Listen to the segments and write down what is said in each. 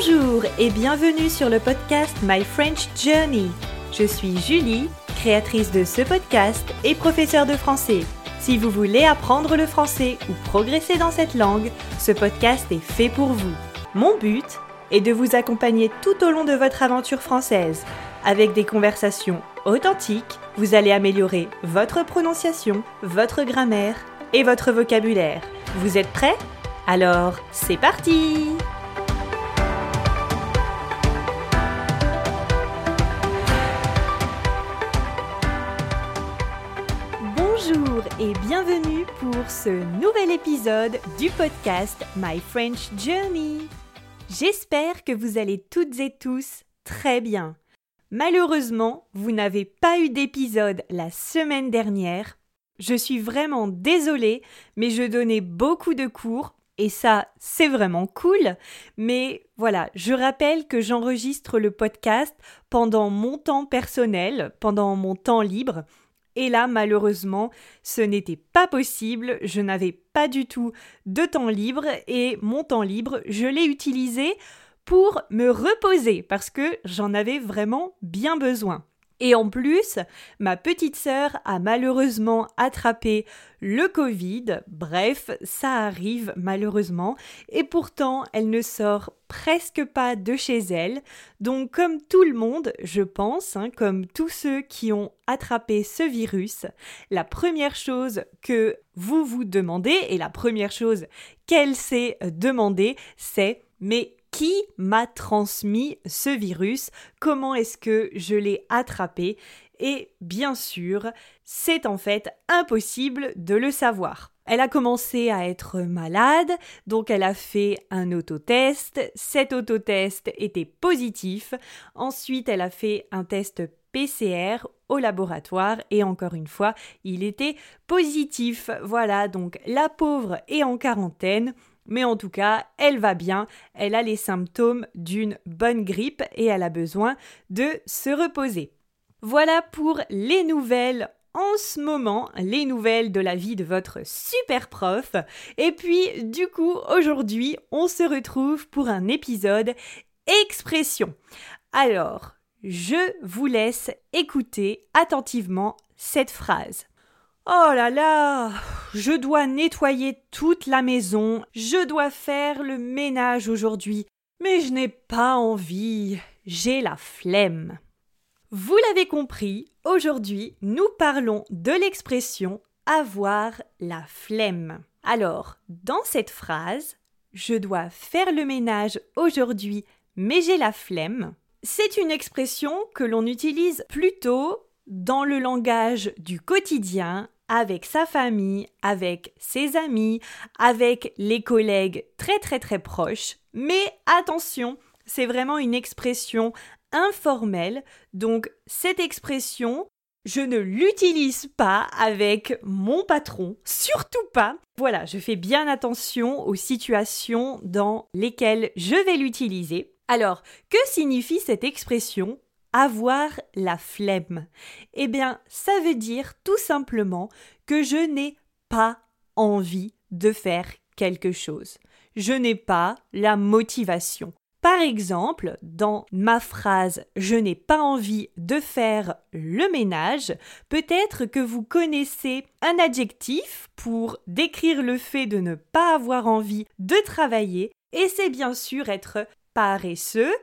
Bonjour et bienvenue sur le podcast My French Journey. Je suis Julie, créatrice de ce podcast et professeure de français. Si vous voulez apprendre le français ou progresser dans cette langue, ce podcast est fait pour vous. Mon but est de vous accompagner tout au long de votre aventure française. Avec des conversations authentiques, vous allez améliorer votre prononciation, votre grammaire et votre vocabulaire. Vous êtes prêts? Alors, c'est parti ce nouvel épisode du podcast My French Journey. J'espère que vous allez toutes et tous très bien. Malheureusement, vous n'avez pas eu d'épisode la semaine dernière. Je suis vraiment désolée, mais je donnais beaucoup de cours et ça, c'est vraiment cool. Mais voilà, je rappelle que j'enregistre le podcast pendant mon temps personnel, pendant mon temps libre. Et là, malheureusement, ce n'était pas possible, je n'avais pas du tout de temps libre et mon temps libre, je l'ai utilisé pour me reposer parce que j'en avais vraiment bien besoin. Et en plus, ma petite sœur a malheureusement attrapé le Covid. Bref, ça arrive malheureusement. Et pourtant, elle ne sort presque pas de chez elle. Donc, comme tout le monde, je pense, hein, comme tous ceux qui ont attrapé ce virus, la première chose que vous vous demandez, et la première chose qu'elle s'est demandé, c'est mais qui m'a transmis ce virus, comment est-ce que je l'ai attrapé? Et bien sûr, c'est en fait impossible de le savoir. Elle a commencé à être malade, donc elle a fait un autotest. Cet autotest était positif. Ensuite, elle a fait un test PCR au laboratoire et encore une fois, il était positif. Voilà, donc la pauvre est en quarantaine. Mais en tout cas, elle va bien, elle a les symptômes d'une bonne grippe et elle a besoin de se reposer. Voilà pour les nouvelles en ce moment, les nouvelles de la vie de votre super prof. Et puis, du coup, aujourd'hui, on se retrouve pour un épisode expression. Alors, je vous laisse écouter attentivement cette phrase. Oh là là, je dois nettoyer toute la maison, je dois faire le ménage aujourd'hui, mais je n'ai pas envie, j'ai la flemme. Vous l'avez compris, aujourd'hui nous parlons de l'expression avoir la flemme. Alors, dans cette phrase, je dois faire le ménage aujourd'hui, mais j'ai la flemme, c'est une expression que l'on utilise plutôt dans le langage du quotidien avec sa famille, avec ses amis, avec les collègues très très très proches. Mais attention, c'est vraiment une expression informelle, donc cette expression, je ne l'utilise pas avec mon patron, surtout pas. Voilà, je fais bien attention aux situations dans lesquelles je vais l'utiliser. Alors, que signifie cette expression avoir la flemme Eh bien, ça veut dire tout simplement que je n'ai pas envie de faire quelque chose. Je n'ai pas la motivation. Par exemple, dans ma phrase Je n'ai pas envie de faire le ménage, peut-être que vous connaissez un adjectif pour décrire le fait de ne pas avoir envie de travailler, et c'est bien sûr être paresseux,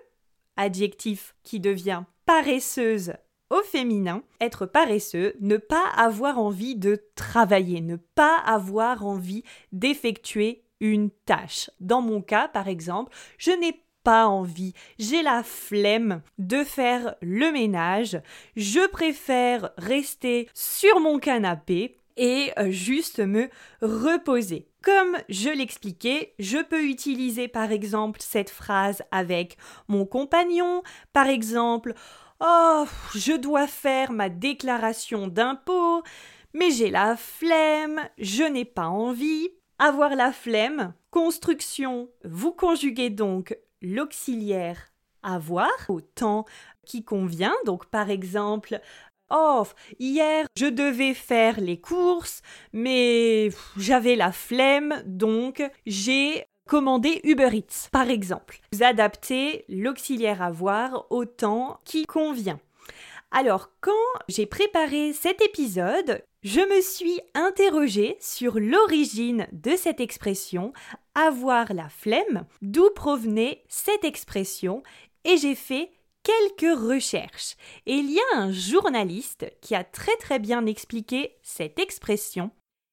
adjectif qui devient paresseuse au féminin, être paresseux, ne pas avoir envie de travailler, ne pas avoir envie d'effectuer une tâche. Dans mon cas, par exemple, je n'ai pas envie, j'ai la flemme de faire le ménage, je préfère rester sur mon canapé et euh, juste me reposer. Comme je l'expliquais, je peux utiliser par exemple cette phrase avec mon compagnon, par exemple Oh, je dois faire ma déclaration d'impôt, mais j'ai la flemme, je n'ai pas envie. Avoir la flemme, construction, vous conjuguez donc l'auxiliaire avoir au temps qui convient. Donc par exemple, Oh, hier je devais faire les courses, mais j'avais la flemme, donc j'ai commander Uber Eats, par exemple. Vous adaptez l'auxiliaire avoir au temps qui convient. Alors, quand j'ai préparé cet épisode, je me suis interrogée sur l'origine de cette expression avoir la flemme, d'où provenait cette expression, et j'ai fait quelques recherches. Et il y a un journaliste qui a très très bien expliqué cette expression.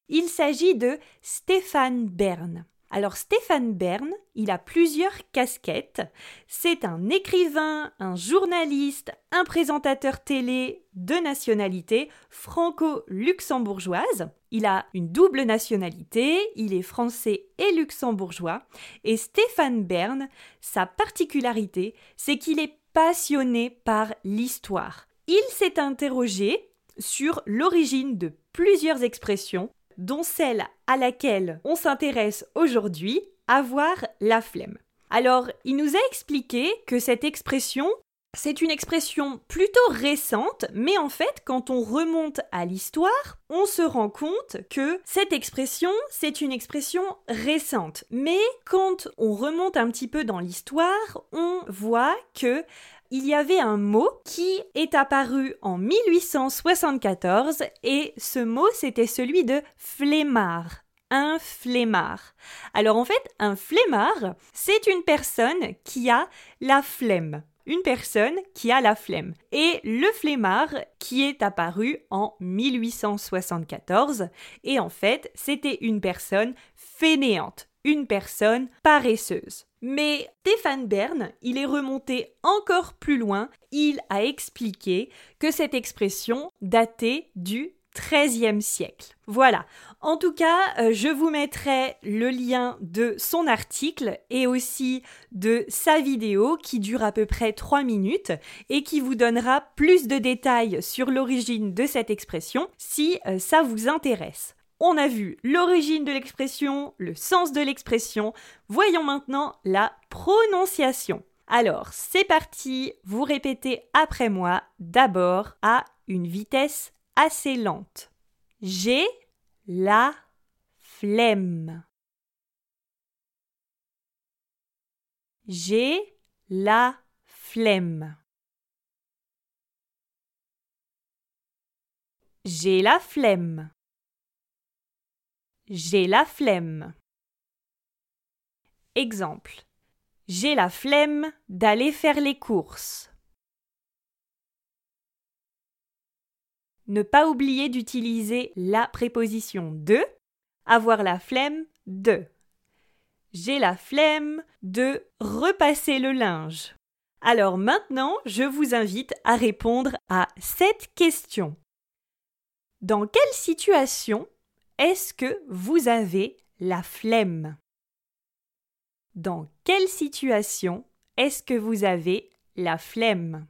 Il s'agit de Stéphane Bern. Alors Stéphane Bern, il a plusieurs casquettes. C'est un écrivain, un journaliste, un présentateur télé de nationalité franco-luxembourgeoise. Il a une double nationalité, il est français et luxembourgeois. Et Stéphane Bern, sa particularité, c'est qu'il est passionné par l'histoire. Il s'est interrogé sur l'origine de plusieurs expressions dont celle à laquelle on s'intéresse aujourd'hui, avoir la flemme. Alors, il nous a expliqué que cette expression, c'est une expression plutôt récente, mais en fait, quand on remonte à l'histoire, on se rend compte que cette expression, c'est une expression récente. Mais quand on remonte un petit peu dans l'histoire, on voit que il y avait un mot qui est apparu en 1874 et ce mot c'était celui de flemmard. Un flemmard. Alors en fait, un flemmard, c'est une personne qui a la flemme une personne qui a la flemme. Et le flemmard qui est apparu en 1874, et en fait, c'était une personne fainéante, une personne paresseuse. Mais Stéphane Bern, il est remonté encore plus loin, il a expliqué que cette expression datait du XIIIe siècle. Voilà. En tout cas, euh, je vous mettrai le lien de son article et aussi de sa vidéo qui dure à peu près 3 minutes et qui vous donnera plus de détails sur l'origine de cette expression si euh, ça vous intéresse. On a vu l'origine de l'expression, le sens de l'expression. Voyons maintenant la prononciation. Alors, c'est parti, vous répétez après moi d'abord à une vitesse assez lente. J'ai la flemme. J'ai la flemme. J'ai la flemme. J'ai la flemme. Exemple. J'ai la flemme d'aller faire les courses. Ne pas oublier d'utiliser la préposition de, avoir la flemme de. J'ai la flemme de repasser le linge. Alors maintenant, je vous invite à répondre à cette question. Dans quelle situation est-ce que vous avez la flemme? Dans quelle situation est-ce que vous avez la flemme?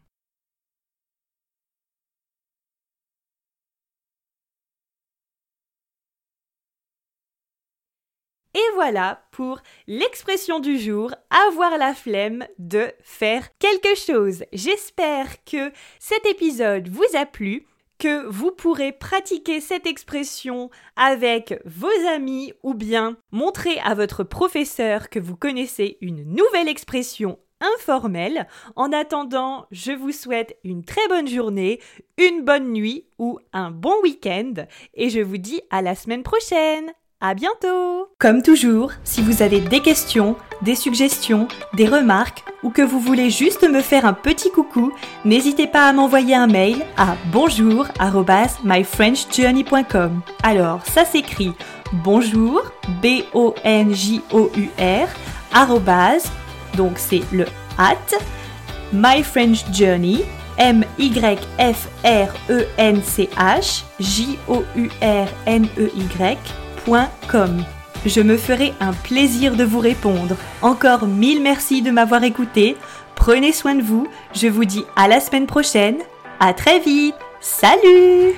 Et voilà pour l'expression du jour, avoir la flemme de faire quelque chose. J'espère que cet épisode vous a plu que vous pourrez pratiquer cette expression avec vos amis ou bien montrer à votre professeur que vous connaissez une nouvelle expression informelle. En attendant, je vous souhaite une très bonne journée, une bonne nuit ou un bon week-end et je vous dis à la semaine prochaine. À bientôt Comme toujours, si vous avez des questions, des suggestions, des remarques ou que vous voulez juste me faire un petit coucou, n'hésitez pas à m'envoyer un mail à bonjour@myfrenchjourney.com. Alors, ça s'écrit bonjour b o n j o u r donc c'est le at myfrenchjourney m y f r e n c h j o u r n e y je me ferai un plaisir de vous répondre. Encore mille merci de m'avoir écouté. Prenez soin de vous. Je vous dis à la semaine prochaine. À très vite. Salut